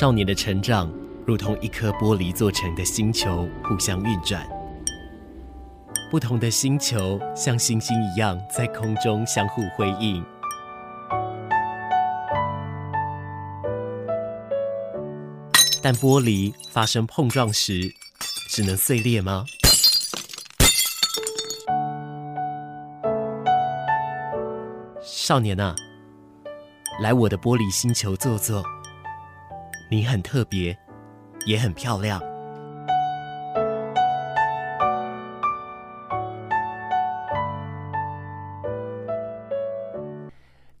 少年的成长如同一颗玻璃做成的星球，互相运转。不同的星球像星星一样在空中相互辉映。但玻璃发生碰撞时，只能碎裂吗？少年啊，来我的玻璃星球坐坐。你很特别，也很漂亮。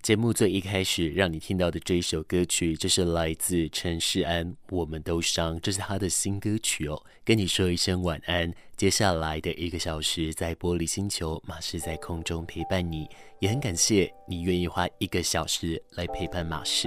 节目最一开始让你听到的这一首歌曲，这是来自陈势安，《我们都伤》，这是他的新歌曲哦。跟你说一声晚安，接下来的一个小时在玻璃星球，马氏在空中陪伴你，也很感谢你愿意花一个小时来陪伴马氏。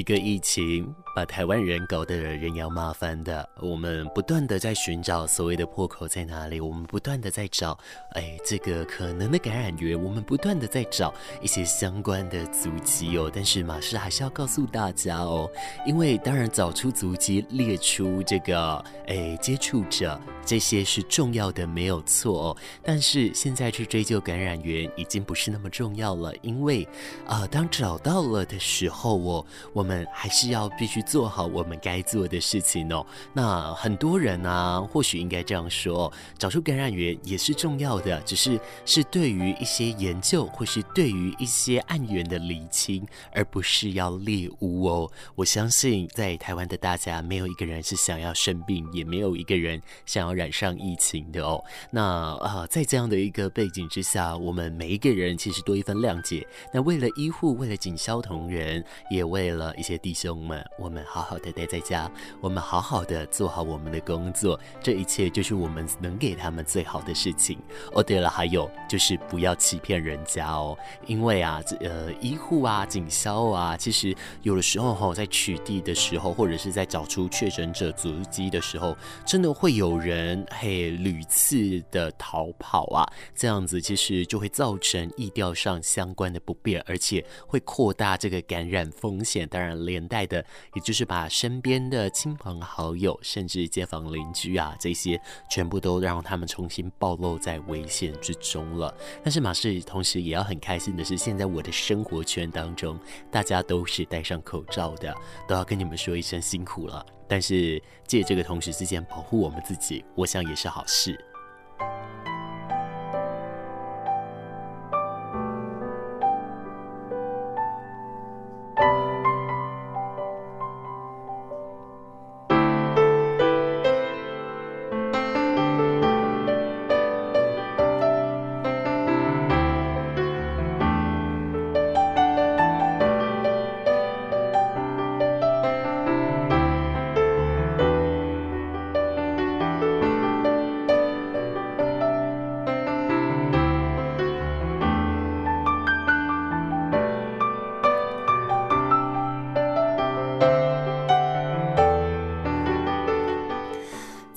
一个疫情把台湾人搞得人仰马翻的，我们不断的在寻找所谓的破口在哪里，我们不断的在找，哎，这个可能的感染源，我们不断的在找一些相关的足迹哦。但是马氏还是要告诉大家哦，因为当然找出足迹，列出这个哎接触者，这些是重要的，没有错哦。但是现在去追究感染源已经不是那么重要了，因为啊、当找到了的时候哦，我。们还是要必须做好我们该做的事情哦。那很多人啊，或许应该这样说：找出感染源也是重要的，只是是对于一些研究，或是对于一些案源的厘清，而不是要猎巫哦。我相信在台湾的大家，没有一个人是想要生病，也没有一个人想要染上疫情的哦。那啊，在这样的一个背景之下，我们每一个人其实多一份谅解。那为了医护，为了警消同仁，也为了。一些弟兄们，我们好好的待在家，我们好好的做好我们的工作，这一切就是我们能给他们最好的事情。哦，对了，还有就是不要欺骗人家哦，因为啊，这呃，医护啊、警消啊，其实有的时候哈、在取缔的时候，或者是在找出确诊者足迹的时候，真的会有人嘿屡次的逃跑啊，这样子其实就会造成疫调上相关的不便，而且会扩大这个感染风险。当然。连带的，就是把身边的亲朋好友，甚至街坊邻居啊，这些全部都让他们重新暴露在危险之中了。但是马氏同时也要很开心的是，现在我的生活圈当中，大家都是戴上口罩的，都要跟你们说一声辛苦了。但是借这个同时之间保护我们自己，我想也是好事。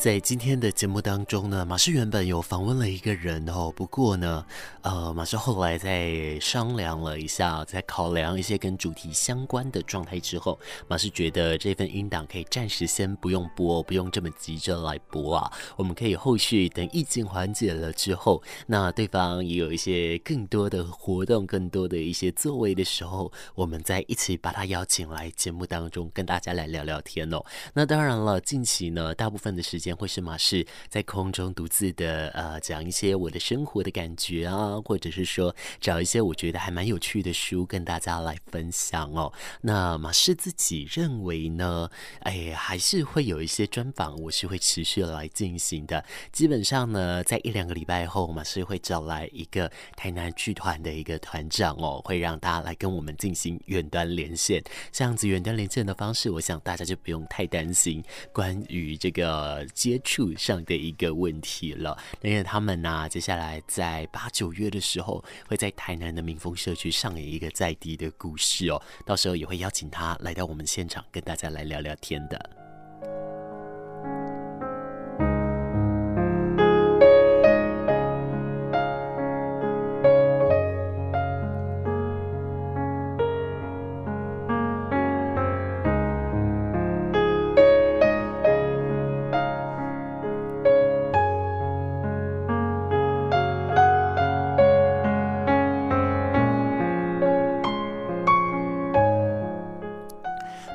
在今天的节目当中呢，马氏原本有访问了一个人哦，不过呢，呃，马氏后来在商量了一下，在考量一些跟主题相关的状态之后，马氏觉得这份音档可以暂时先不用播，不用这么急着来播啊，我们可以后续等疫情缓解了之后，那对方也有一些更多的活动，更多的一些作为的时候，我们再一起把他邀请来节目当中，跟大家来聊聊天哦。那当然了，近期呢，大部分的时间。会是马氏在空中独自的呃讲一些我的生活的感觉啊，或者是说找一些我觉得还蛮有趣的书跟大家来分享哦。那马氏自己认为呢，哎，还是会有一些专访，我是会持续来进行的。基本上呢，在一两个礼拜后，马氏会找来一个台南剧团的一个团长哦，会让大家来跟我们进行远端连线。这样子远端连线的方式，我想大家就不用太担心关于这个。接触上的一个问题了。因为他们呢、接下来在八九月的时候，会在台南的民风社区上演一个在地的故事哦。到时候也会邀请他来到我们现场，跟大家来聊聊天的。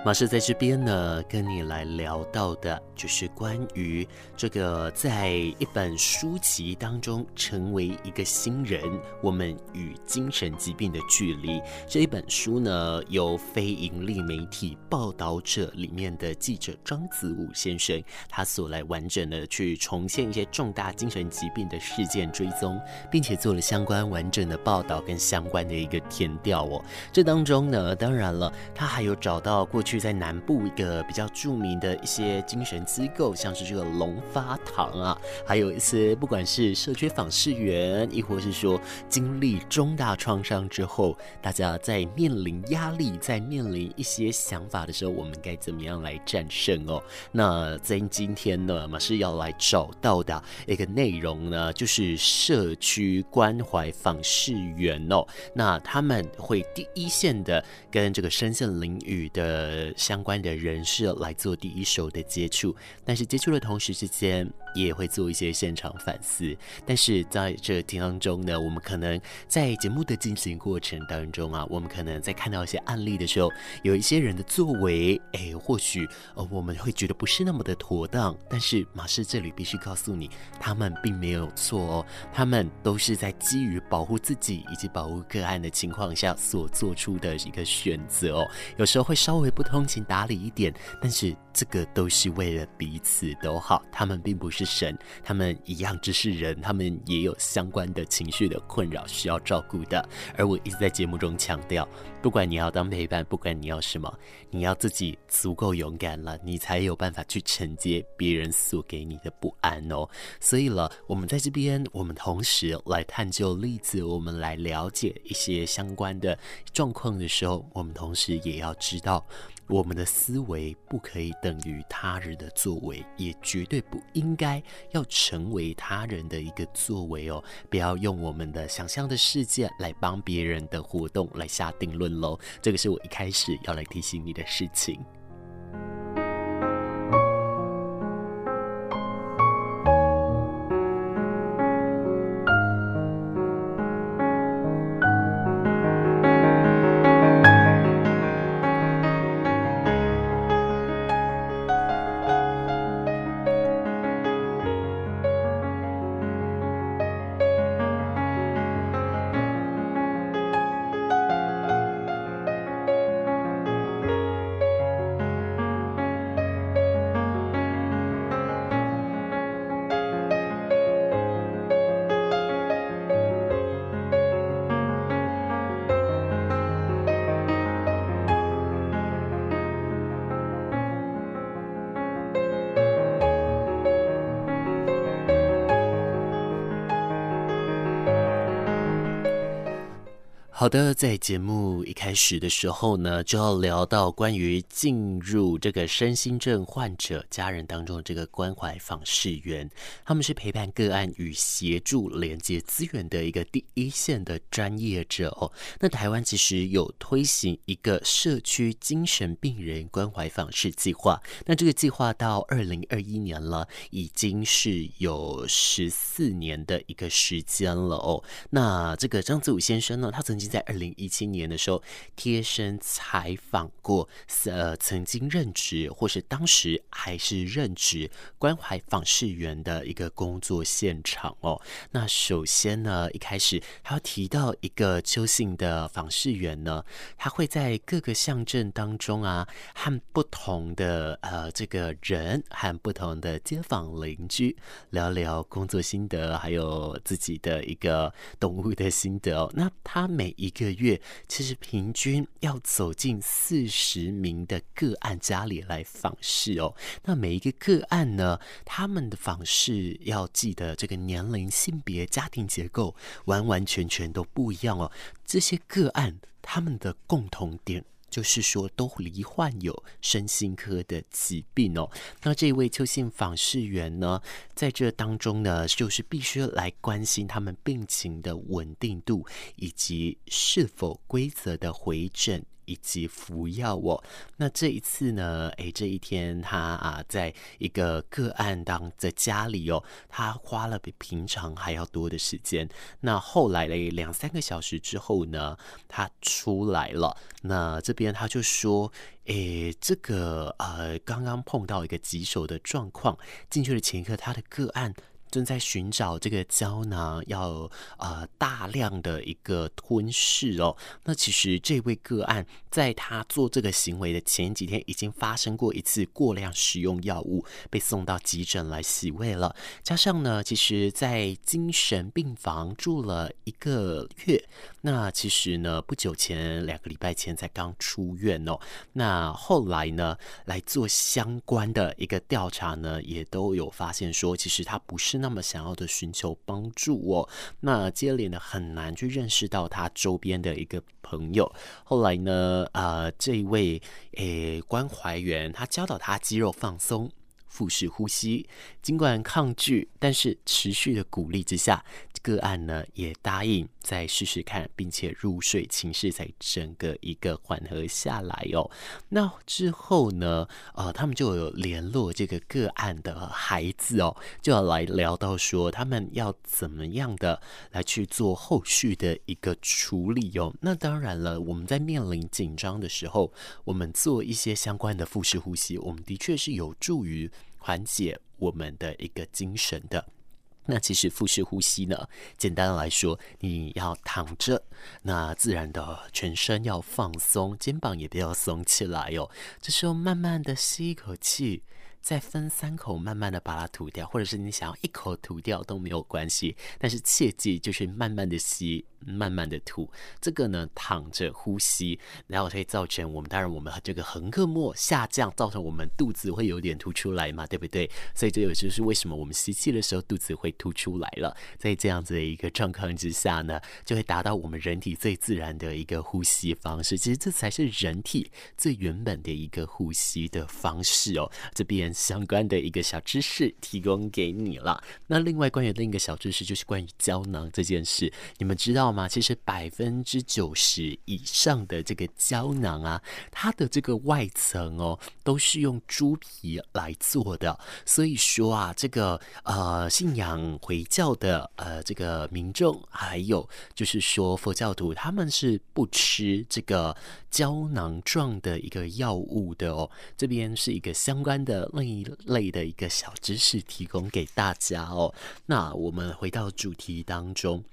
马氏在这边呢，跟你来聊到的，就是关于这个在一本书籍当中成为一个新人，我们与精神疾病的距离。这一本书呢，由非盈利媒体报道者里面的记者张子武先生，他所来完整的去重现一些重大精神疾病的事件追踪，并且做了相关完整的报道跟相关的一个填调哦。这当中呢，当然了，他还有找到过去。在南部一个比较著名的一些精神机构，像是这个龙发堂啊，还有一些不管是社区访视员，亦或是说经历重大创伤之后，大家在面临压力，在面临一些想法的时候，我们该怎么样来战胜哦？那在今天呢，马是要来找到的一个内容呢，就是社区关怀访视员哦，那他们会第一线的跟这个身陷囹圄的。相关的人士来做第一手的接触，但是接触的同时之间，也会做一些现场反思。但是在这当中呢，我们可能在节目的进行过程当中啊，我们可能在看到一些案例的时候，有一些人的作为，哎，或许呃我们会觉得不是那么的妥当。但是马氏这里必须告诉你，他们并没有错哦，他们都是在基于保护自己以及保护个案的情况下所做出的一个选择哦。有时候会稍微不通情达理一点，但是这个都是为了彼此都好。他们并不是。是神，他们一样只是人，他们也有相关的情绪的困扰需要照顾的。而我一直在节目中强调，不管你要当陪伴，不管你要什么，你要自己足够勇敢了，你才有办法去承接别人所给你的不安哦。所以了，我们在这边，我们同时来探究例子，我们来了解一些相关的状况的时候，我们同时也要知道。我们的思维不可以等于他人的作为，也绝对不应该要成为他人的一个作为哦！不要用我们的想象的世界来帮别人的活动来下定论喽。这个是我一开始要来提醒你的事情。好的，在节目一开始的时候呢，就要聊到关于进入这个身心症患者家人当中的这个关怀访视员，他们是陪伴个案与协助连接资源的一个第一线的专业者哦。那台湾其实有推行一个社区精神病人关怀访视计划，那这个计划到二零二一年了，已经是有十四年的一个时间了哦。那这个张子武先生呢，他曾经在二零一七年的时候，贴身采访过，呃，曾经任职或是当时还是任职关怀访视员的一个工作现场哦。那首先呢，一开始他要提到一个邱姓的访视员呢，他会在各个乡镇当中啊，和不同的呃这个人和不同的街坊邻居聊聊工作心得，还有自己的一个动物的心得哦。那他每一个月，其实平均要走进四十名的个案家里来访视哦。那每一个个案呢，他们的访视要记得这个年龄、性别、家庭结构，完完全全都不一样哦。这些个案他们的共同点。就是说，都罹患有身心科的疾病哦。那这位邱姓访视员呢，在这当中呢，就是必须来关心他们病情的稳定度，以及是否规则的回诊。以及服药哦，那这一次呢？诶，这一天他啊，在一个个案当在家里哦，他花了比平常还要多的时间。那后来嘞，两三个小时之后呢，他出来了。那这边他就说，诶，这个呃，刚刚碰到一个棘手的状况，进去的前一刻，他的个案。正在寻找这个胶囊，要呃大量的一个吞噬哦。那其实这位个案在他做这个行为的前几天，已经发生过一次过量使用药物，被送到急诊来洗胃了。加上呢，其实在精神病房住了一个月。那其实呢，不久前两个礼拜前才刚出院哦。那后来呢，来做相关的一个调查呢，也都有发现说，其实他不是。那么想要的寻求帮助哦，那接连的很难去认识到他周边的一个朋友。后来呢，呃，这一位诶关怀员他教导他肌肉放松、腹式呼吸，尽管抗拒，但是持续的鼓励之下。个案呢也答应再试试看，并且入睡，情绪才整个一个缓和下来哦。那之后呢，呃，他们就有联络这个个案的孩子哦，就要来聊到说他们要怎么样的来去做后续的一个处理哦。那当然了，我们在面临紧张的时候，我们做一些相关的腹式呼吸，我们的确是有助于缓解我们的一个精神的。那其实腹式呼吸呢，简单的来说，你要躺着，那自然的全身要放松，肩膀也不要松起来哟。这时候慢慢的吸一口气。再分三口，慢慢的把它吐掉，或者是你想要一口吐掉都没有关系，但是切记就是慢慢的吸，慢慢的吐。这个呢，躺着呼吸，然后会造成我们，当然我们这个横膈膜下降，造成我们肚子会有点凸出来嘛，对不对？所以这也就是为什么我们吸气的时候肚子会凸出来了。在这样子的一个状况之下呢，就会达到我们人体最自然的一个呼吸方式。其实这才是人体最原本的一个呼吸的方式哦。这边。相关的一个小知识提供给你了。那另外关于另一个小知识就是关于胶囊这件事，你们知道吗？其实百分之九十以上的这个胶囊啊，它的这个外层哦，都是用猪皮来做的。所以说啊，这个呃信仰回教的呃这个民众，还有就是说佛教徒，他们是不吃这个胶囊状的一个药物的哦。这边是一个相关的。另一类的一个小知识提供给大家哦。那我们回到主题当中，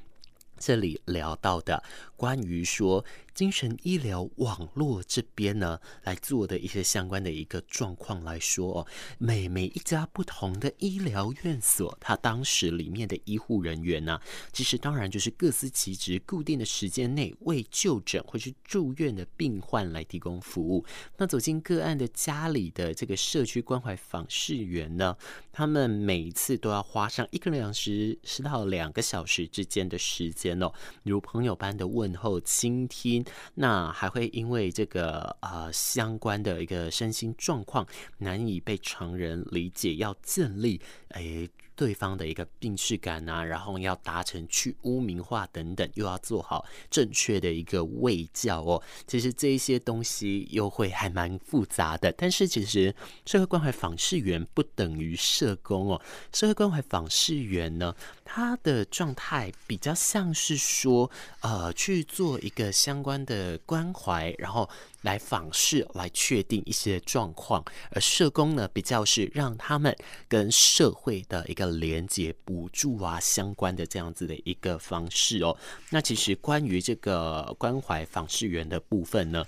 这里聊到的关于说。精神医疗网络这边呢，来做的一些相关的一个状况来说哦，每每一家不同的医疗院所，它当时里面的医护人员呢，其实当然就是各司其职，固定的时间内为就诊或是住院的病患来提供服务。那走进个案的家里的这个社区关怀访视员呢，他们每一次都要花上一个两时十到两个小时之间的时间哦，如朋友般的问候、倾听。那还会因为这个呃相关的一个身心状况难以被常人理解，要建立诶。对方的一个病识感啊，然后要达成去污名化等等，又要做好正确的一个卫教哦。其实这一些东西又会还蛮复杂的。但是其实社会关怀访视员不等于社工哦。社会关怀访视员呢，他的状态比较像是说，呃，去做一个相关的关怀，然后。来访视，来确定一些状况，而社工呢，比较是让他们跟社会的一个连接、补助啊相关的这样子的一个方式哦。那其实关于这个关怀访视员的部分呢，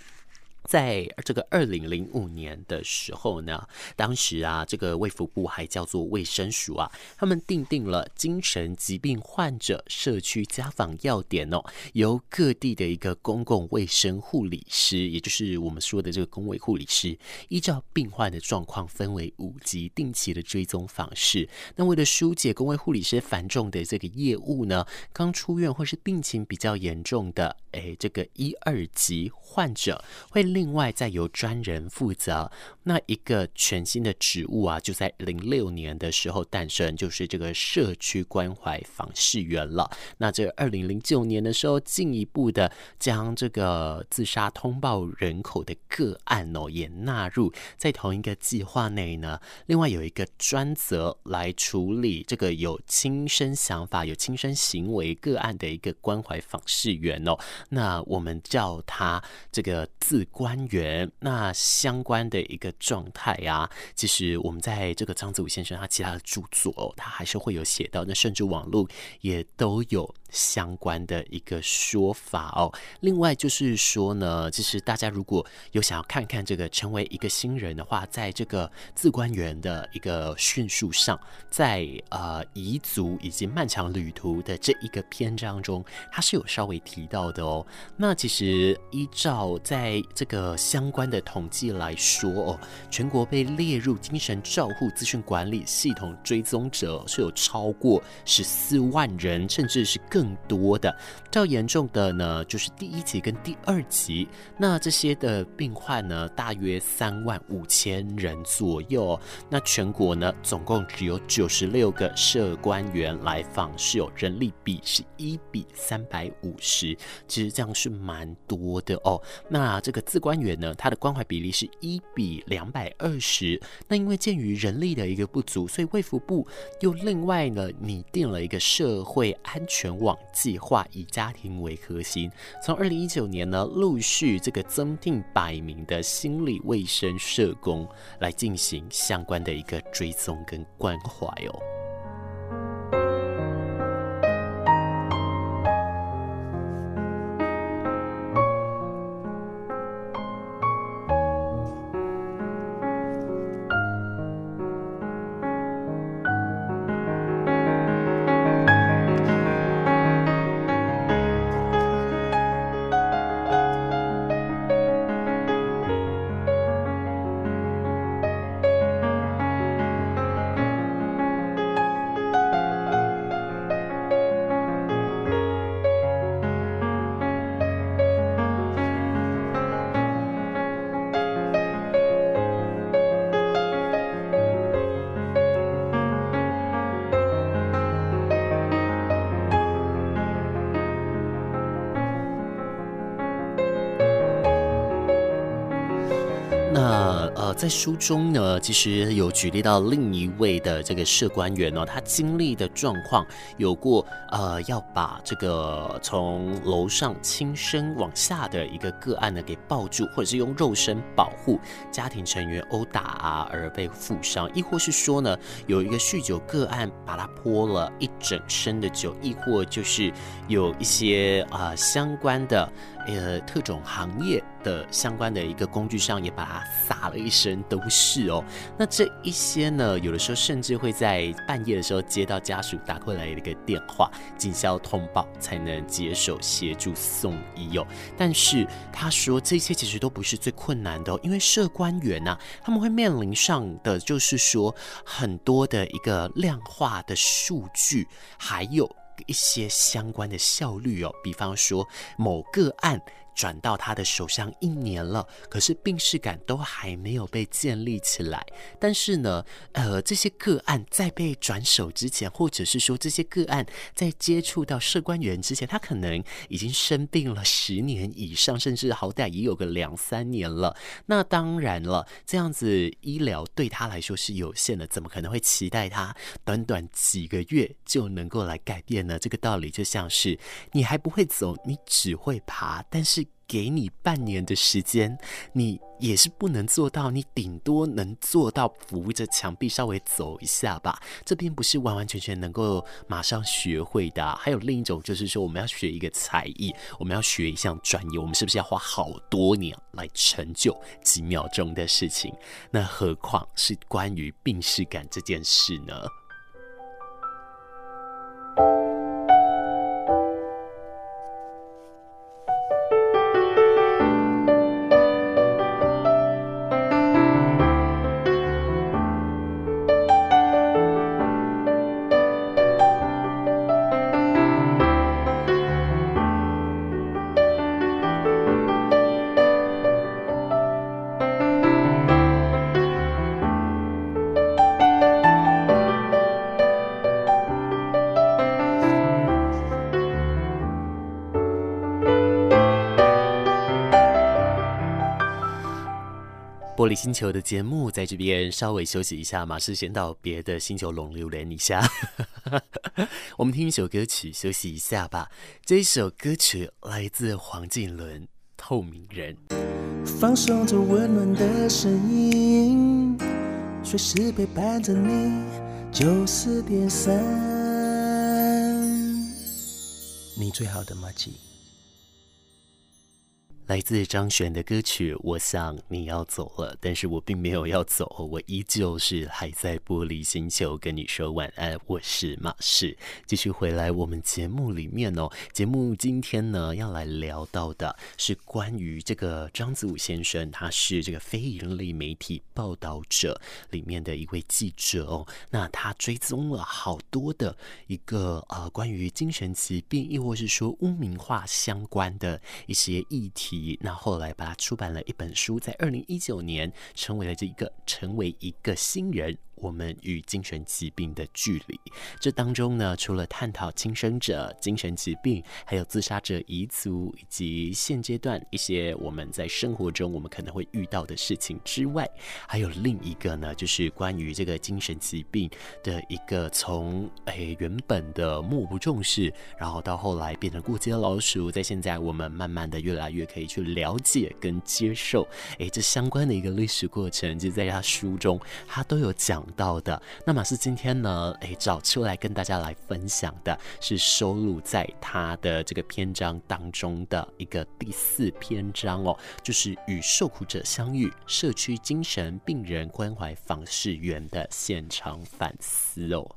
在这个二零零五年的时候呢，当时啊，这个卫福部还叫做卫生署啊，他们订定了精神疾病患者社区家访要点哦，由各地的一个公共卫生护理师，也就是我们说的这个公卫护理师，依照病患的状况分为五级，定期的追踪访视。那为了疏解公卫护理师繁重的这个业务呢，刚出院或是病情比较严重的，哎，这个一二级患者会。另外，再由专人负责。那一个全新的职务啊，就在零六年的时候诞生，就是这个社区关怀访视员了。那这二零零九年的时候，进一步的将这个自杀通报人口的个案哦，也纳入在同一个计划内呢。另外有一个专责来处理这个有轻生想法、有轻生行为个案的一个关怀访视员哦。那我们叫他这个自。官员，那相关的一个状态啊，其实我们在这个张子武先生他其他的著作哦，他还是会有写到，那甚至网络也都有。相关的一个说法哦。另外就是说呢，其实大家如果有想要看看这个成为一个新人的话，在这个自官员的一个叙述上，在呃彝族以及漫长旅途的这一个篇章中，它是有稍微提到的哦。那其实依照在这个相关的统计来说哦，全国被列入精神照护资讯管理系统追踪者是有超过十四万人，甚至是更。多的较严重的呢，就是第一级跟第二级。那这些的病患呢，大约三万五千人左右。那全国呢，总共只有九十六个社官员来访是，有人力比是一比三百五十，其实这样是蛮多的哦。那这个自关员呢，他的关怀比例是一比两两百二十。那因为鉴于人力的一个不足，所以卫福部又另外呢拟定了一个社会安全网。网计划以家庭为核心，从二零一九年呢，陆续这个增订百名的心理卫生社工来进行相关的一个追踪跟关怀哦。在书中呢，其实有举例到另一位的这个社官员哦，他经历的状况有过呃，要把这个从楼上轻生往下的一个个案呢给抱住，或者是用肉身保护家庭成员殴打啊而被负伤，亦或是说呢，有一个酗酒个案把他泼了一整身的酒，亦或就是有一些啊、相关的呃特种行业。的相关的一个工具上也把它撒了一身都是哦。那这一些呢，有的时候甚至会在半夜的时候接到家属打过来的一个电话，警消通报才能接手协助送医哦。但是他说这些其实都不是最困难的哦，因为社官员呐，他们会面临上的就是说很多的一个量化的数据，还有一些相关的效率哦。比方说某个案。转到他的手上一年了，可是病识感都还没有被建立起来。但是呢，呃，这些个案在被转手之前，或者是说这些个案在接触到社官员之前，他可能已经生病了十年以上，甚至好歹也有个两三年了。那当然了，这样子医疗对他来说是有限的，怎么可能会期待他短短几个月就能够来改变呢？这个道理就像是你还不会走，你只会爬，但是。给你半年的时间，你也是不能做到，你顶多能做到扶着墙壁稍微走一下吧。这边不是完完全全能够马上学会的。还有另一种就是说，我们要学一个才艺，我们要学一项专业，我们是不是要花好多年来成就几秒钟的事情？那何况是关于病识感这件事呢？玻璃星球的节目在这边稍微休息一下，马上先到别的星球龙流连一下。我们听一首歌曲休息一下吧。这一首歌曲来自黄靖伦《透明人》。放松着温暖的声音，随时陪伴着你。九四点三，你最好的麻吉。来自张悬的歌曲，我想你要走了，但是我并没有要走，我依旧是还在玻璃星球跟你说晚安。我是马士，继续回来我们节目里面哦。节目今天呢要来聊到的是关于这个张子武先生，他是这个非营利媒体报道者里面的一位记者哦。那他追踪了好多的一个呃关于精神疾病，亦或是说污名化相关的一些议题。那后来把它出版了一本书，在二零一九年成为了这一个成为一个新人。我们与精神疾病的距离，这当中呢，除了探讨轻生者、精神疾病，还有自杀者遗族，以及现阶段一些我们在生活中我们可能会遇到的事情之外，还有另一个呢，就是关于这个精神疾病的一个从诶原本的漠不重视，然后到后来变成过街老鼠，在现在我们慢慢的越来越可以去了解跟接受，诶这相关的一个历史过程，就在他书中他都有讲。到的，那马斯今天呢，诶，找出来跟大家来分享的，是收录在他的这个篇章当中的一个第四篇章哦，就是与受苦者相遇，社区精神病人关怀访视员的现场反思哦。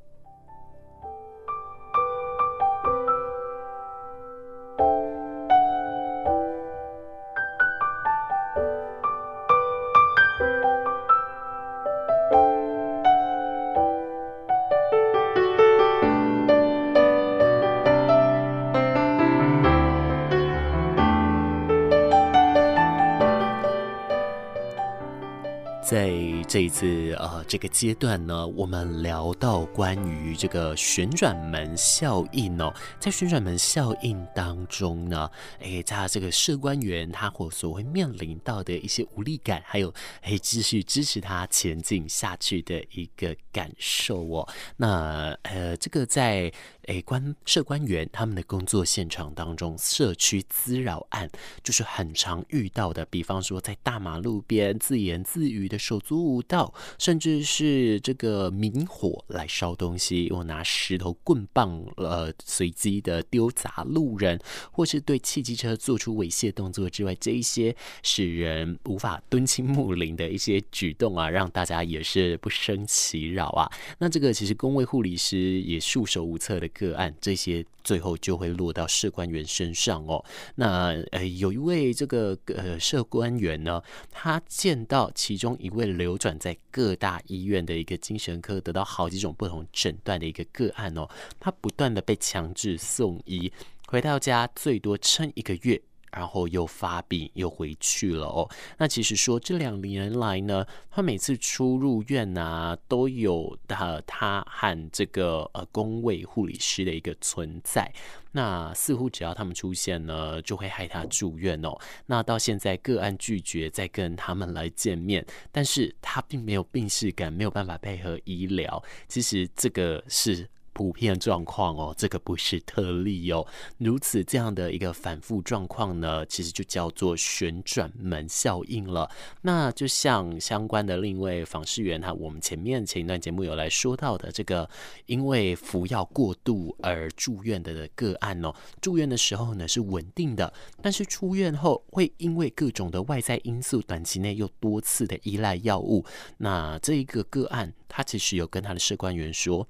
这一次呃这个阶段呢，我们聊到关于这个旋转门效应哦，在旋转门效应当中呢，诶，他这个社官员他或所会面临到的一些无力感，还有诶继续支持他前进下去的一个感受哦。那呃，这个在。诶，官社官员他们的工作现场当中，社区滋扰案就是很常遇到的。比方说，在大马路边自言自语的手足舞蹈，甚至是这个明火来烧东西，又拿石头棍棒呃随机的丢砸路人，或是对汽机车做出猥亵动作之外，这一些使人无法敦亲睦邻的一些举动啊，让大家也是不胜其扰啊。那这个其实公卫护理师也束手无策的。个案这些最后就会落到社官员身上哦。那呃，有一位这个呃社官员呢，他见到其中一位流转在各大医院的一个精神科，得到好几种不同诊断的一个个案哦，他不断的被强制送医，回到家最多撑一个月。然后又发病，又回去了哦。那其实说这两年来呢，他每次出入院啊，都有他他和这个呃工卫护理师的一个存在。那似乎只要他们出现呢，就会害他住院哦。那到现在个案拒绝再跟他们来见面，但是他并没有病识感，没有办法配合医疗。其实这个是。普遍状况哦，这个不是特例哦。如此这样的一个反复状况呢，其实就叫做旋转门效应了。那就像相关的另一位访视员哈，我们前面前一段节目有来说到的这个，因为服药过度而住院的个案哦，住院的时候呢是稳定的，但是出院后会因为各种的外在因素，短期内又多次的依赖药物。那这一个个案，他其实有跟他的社官员说。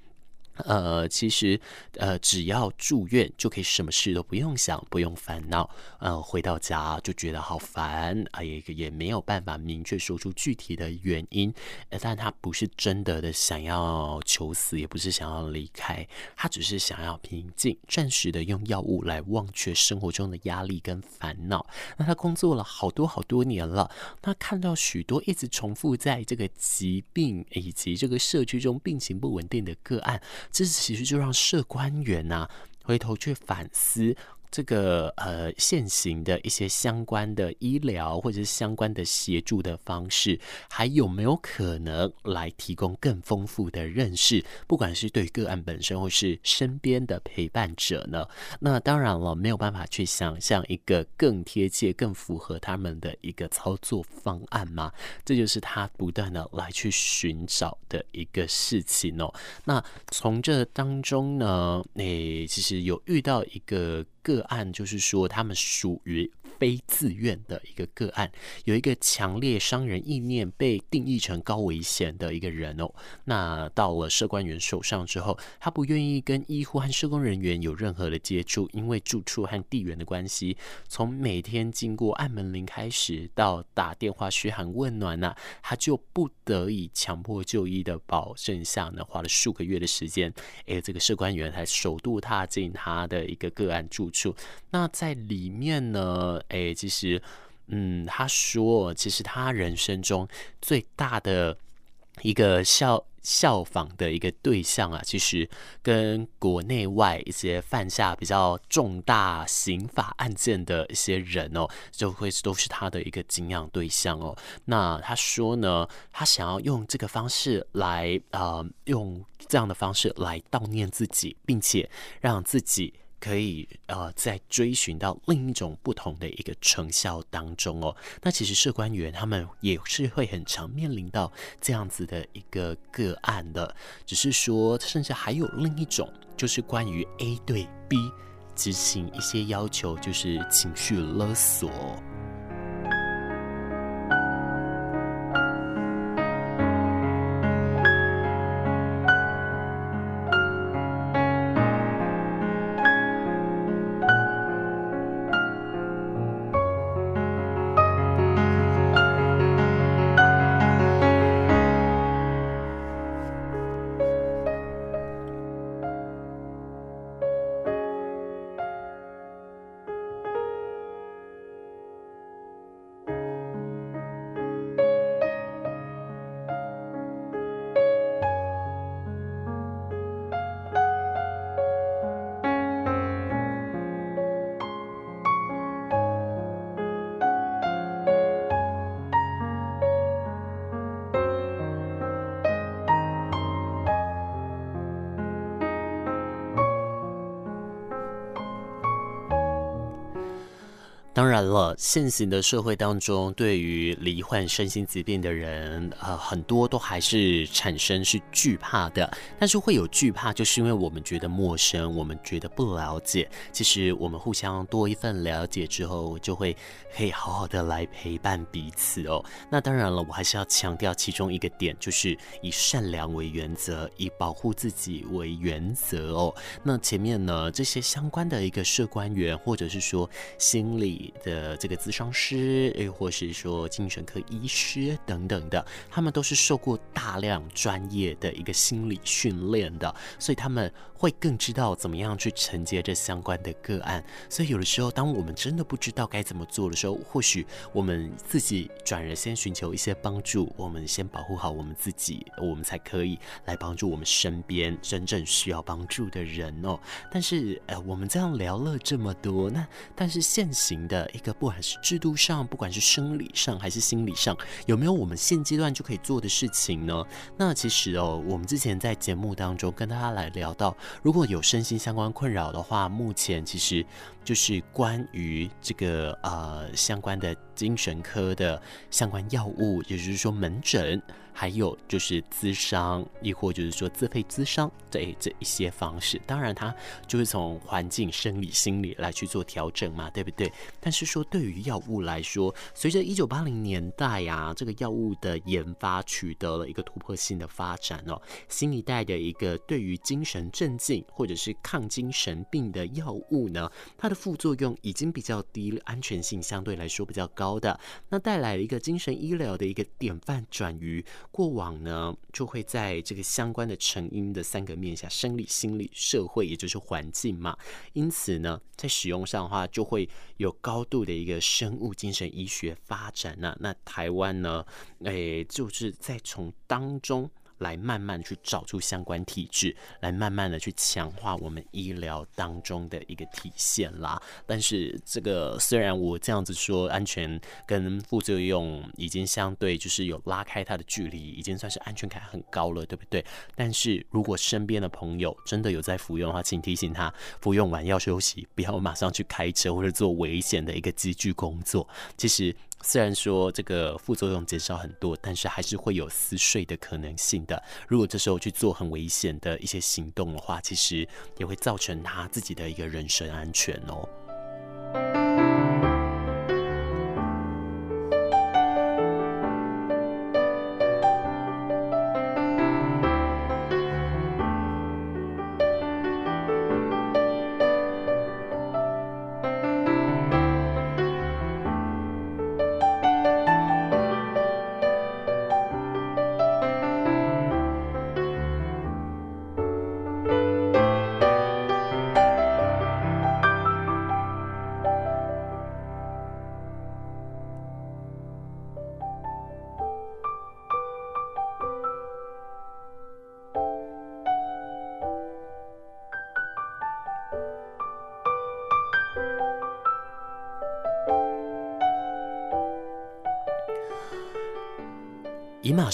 呃，其实，呃，只要住院就可以什么事都不用想，不用烦恼。呃，回到家就觉得好烦，啊，也也没有办法明确说出具体的原因。呃，但他不是真的的想要求死，也不是想要离开，他只是想要平静，暂时的用药物来忘却生活中的压力跟烦恼。那他工作了好多好多年了，他看到许多一直重复在这个疾病以及这个社区中病情不稳定的个案。这其实就让社官员呐、回头去反思。这个呃，现行的一些相关的医疗或者是相关的协助的方式，还有没有可能来提供更丰富的认识？不管是对个案本身，或是身边的陪伴者呢？那当然了，没有办法去想象一个更贴切、更符合他们的一个操作方案嘛？这就是他不断的来去寻找的一个事情哦。那从这当中呢，诶，其实有遇到一个。个案就是说，他们属于非自愿的一个个案，有一个强烈伤人意念被定义成高危险的一个人哦。那到了社官员手上之后，他不愿意跟医护和社工人员有任何的接触，因为住处和地缘的关系。从每天经过按门铃开始，到打电话嘘寒问暖呐、啊，他就不得已强迫就医的保证下呢，花了数个月的时间，哎，这个社官员才首度踏进他的一个个案住处。那在里面呢，哎，其实，嗯，他说，其实他人生中最大的一个效效仿的一个对象啊，其实跟国内外一些犯下比较重大刑法案件的一些人哦，就会都是他的一个敬仰对象哦。那他说呢，他想要用这个方式来，呃，用这样的方式来悼念自己，并且让自己。可以呃，在追寻到另一种不同的一个成效当中哦。那其实社官员他们也是会很常面临到这样子的一个个案的，只是说，甚至还有另一种，就是关于 A 对 B 执行一些要求，就是情绪勒索。现行的社会当中，对于罹患身心疾病的人，呃，很多都还是产生是惧怕的。但是会有惧怕，就是因为我们觉得陌生，我们觉得不了解。其实我们互相多一份了解之后，就会可以好好的来陪伴彼此哦。那当然了，我还是要强调其中一个点，就是以善良为原则，以保护自己为原则哦。那前面呢，这些相关的一个社官员，或者是说心理。的这个咨商师，又或是说精神科医师等等的，他们都是受过大量专业的一个心理训练的，所以他们会更知道怎么样去承接这相关的个案。所以有的时候，当我们真的不知道该怎么做的时候，或许我们自己转而先寻求一些帮助，我们先保护好我们自己，我们才可以来帮助我们身边真正需要帮助的人哦。但是，呃，我们这样聊了这么多，那但是现行。的一个，不管是制度上，不管是生理上还是心理上，有没有我们现阶段就可以做的事情呢？那其实哦，我们之前在节目当中跟大家来聊到，如果有身心相关困扰的话，目前其实就是关于这个呃相关的精神科的相关药物，也就是说门诊。还有就是咨商，亦或就是说自费咨商，对这一些方式，当然它就是从环境、生理、心理来去做调整嘛，对不对？但是说对于药物来说，随着一九八零年代呀、啊，这个药物的研发取得了一个突破性的发展哦，新一代的一个对于精神镇静或者是抗精神病的药物呢，它的副作用已经比较低，安全性相对来说比较高的，那带来了一个精神医疗的一个典范转移。过往呢，就会在这个相关的成因的三个面下：生理、心理、社会，也就是环境嘛。因此呢，在使用上的话，就会有高度的一个生物精神医学发展呐。那台湾呢，诶，就是在从当中。来慢慢去找出相关体质，来慢慢的去强化我们医疗当中的一个体现啦。但是这个虽然我这样子说，安全跟副作用已经相对就是有拉开它的距离，已经算是安全感很高了，对不对？但是如果身边的朋友真的有在服用的话，请提醒他服用完要休息，不要马上去开车或者做危险的一个机具工作。其实。虽然说这个副作用减少很多，但是还是会有撕碎的可能性的。如果这时候去做很危险的一些行动的话，其实也会造成他自己的一个人身安全哦。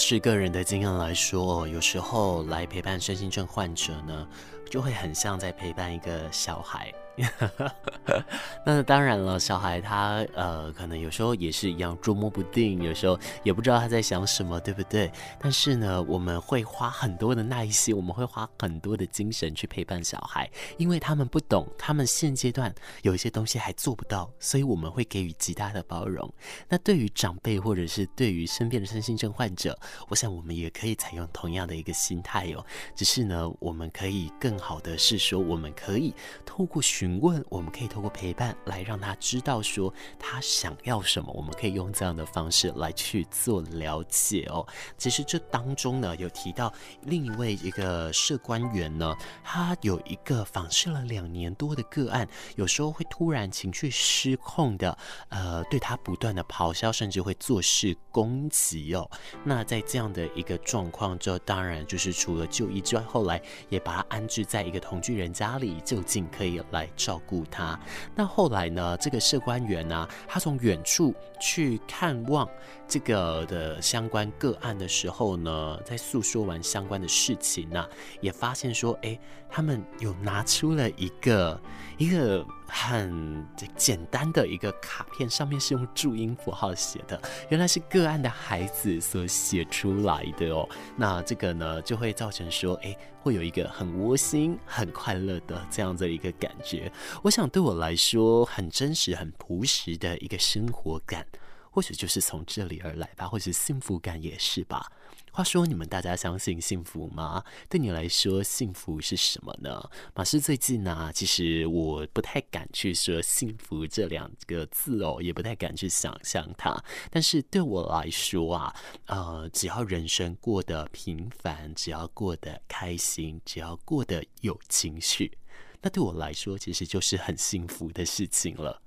是个人的经验来说，有时候来陪伴身心症患者呢，就会很像在陪伴一个小孩。那当然了，小孩他呃，可能有时候也是一样捉摸不定，有时候也不知道他在想什么，对不对？但是呢，我们会花很多的耐心，我们会花很多的精神去陪伴小孩，因为他们不懂，他们现阶段有一些东西还做不到，所以我们会给予极大的包容。那对于长辈或者是对于身边的身心症患者，我想我们也可以采用同样的一个心态哦，只是呢，我们可以更好的是说，我们可以透过学。询问，我们可以透过陪伴来让他知道说他想要什么，我们可以用这样的方式来去做了解哦。其实这当中呢，有提到另一位一个社官员呢，他有一个访视了两年多的个案，有时候会突然情绪失控的，呃，对他不断的咆哮，甚至会做事攻击哦。那在这样的一个状况这，当然就是除了就医之外，后来也把他安置在一个同居人家里，就近可以来。照顾他，那后来呢？这个社官员呢、他从远处去看望这个的相关个案的时候呢，在诉说完相关的事情呢、也发现说，哎，他们有拿出了一个一个很简单的一个卡片，上面是用注音符号写的，原来是个案的孩子所写出来的哦。那这个呢，就会造成说，哎。会有一个很窝心、很快乐的这样的一个感觉。我想对我来说，很真实、很朴实的一个生活感，或许就是从这里而来吧，或许幸福感也是吧。话说，你们大家相信幸福吗？对你来说，幸福是什么呢？马斯最近呢、其实我不太敢去说幸福这两个字哦，也不太敢去想象它。但是对我来说啊，呃，只要人生过得平凡，只要过得开心，只要过得有情绪，那对我来说，其实就是很幸福的事情了。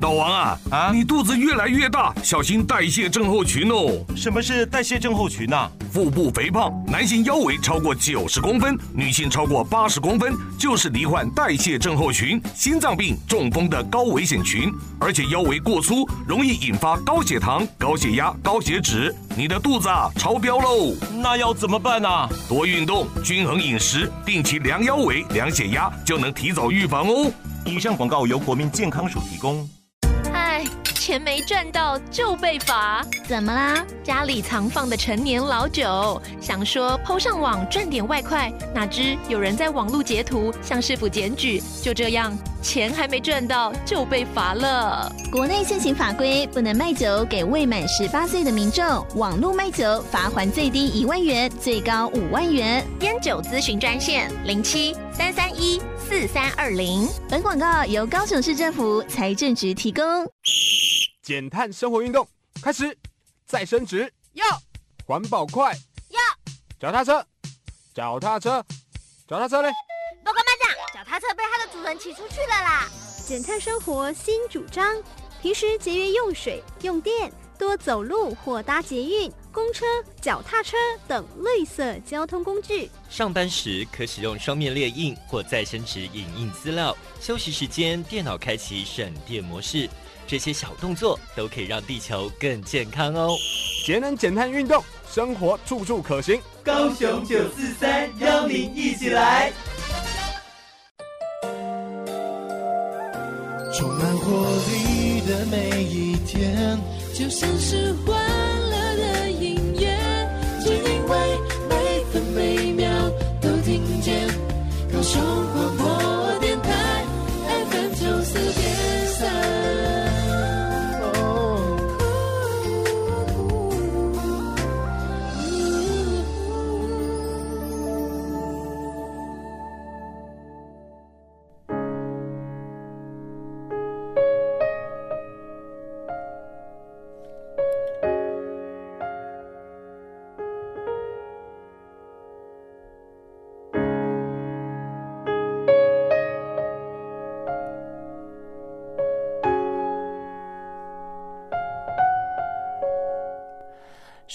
老王啊啊！你肚子越来越大，小心代谢症候群哦。什么是代谢症候群呢？腹部肥胖，男性腰围超过九十公分，女性超过八十公分，就是罹患代谢症候群、心脏病、中风的高危险群。而且腰围过粗，容易引发高血糖、高血压、高血脂。你的肚子啊超标喽！那要怎么办呢？多运动，均衡饮食，定期量腰围、量血压，就能提早预防哦。以上广告由国民健康署提供。钱没赚到就被罚，怎么啦？家里藏放的陈年老酒，想说 PO 上网赚点外快，哪知有人在网络截图向市府检举，就这样钱还没赚到就被罚了。国内现行法规不能卖酒给未满十八岁的民众，网络卖酒罚还最低一万元，最高五万元。烟酒咨询专线零七三三一四三二零。本广告由高雄市政府财政局提供。减碳生活运动开始，再升职要，环保快要，脚踏车，脚踏车，脚踏车嘞！报告班长，脚踏车被它的主人骑出去了啦！减碳生活新主张，平时节约用水用电，多走路或搭捷运、公车、脚踏车等绿色交通工具。上班时可使用双面列印或再生纸影印资料，休息时间电脑开启省电模式。这些小动作都可以让地球更健康哦！节能减碳运动，生活处处可行。高雄九四三邀您一起来，充满活力的每一天，就像是欢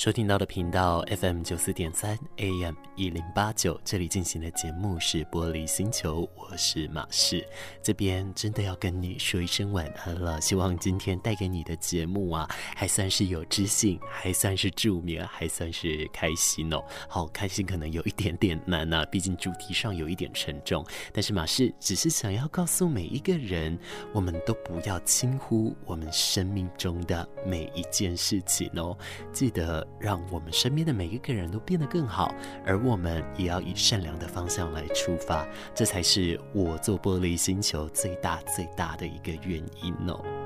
收听到的频道 FM 九四点三 AM 一零八九，这里进行的节目是玻璃星球，我是马士，这边真的要跟你说一声晚安了。希望今天带给你的节目啊，还算是有知性，还算是助眠，还算是开心哦。好，开心可能有一点点难呐、啊，毕竟主题上有一点沉重。但是马士只是想要告诉每一个人，我们都不要轻忽我们生命中的每一件事情哦，记得。让我们身边的每一个人都变得更好，而我们也要以善良的方向来出发，这才是我做玻璃星球最大最大的一个原因哦。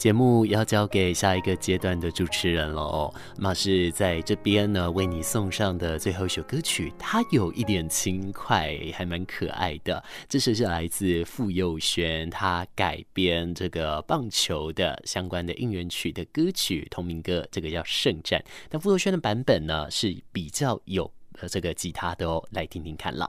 节目要交给下一个阶段的主持人了哦，马士在这边呢，为你送上的最后一首歌曲，它有一点轻快，还蛮可爱的。这首是来自傅佑轩，他改编这个棒球的相关的应援曲的歌曲，同名歌，这个叫《圣战》。但傅佑轩的版本呢，是比较有呃这个吉他的哦，来听听看了。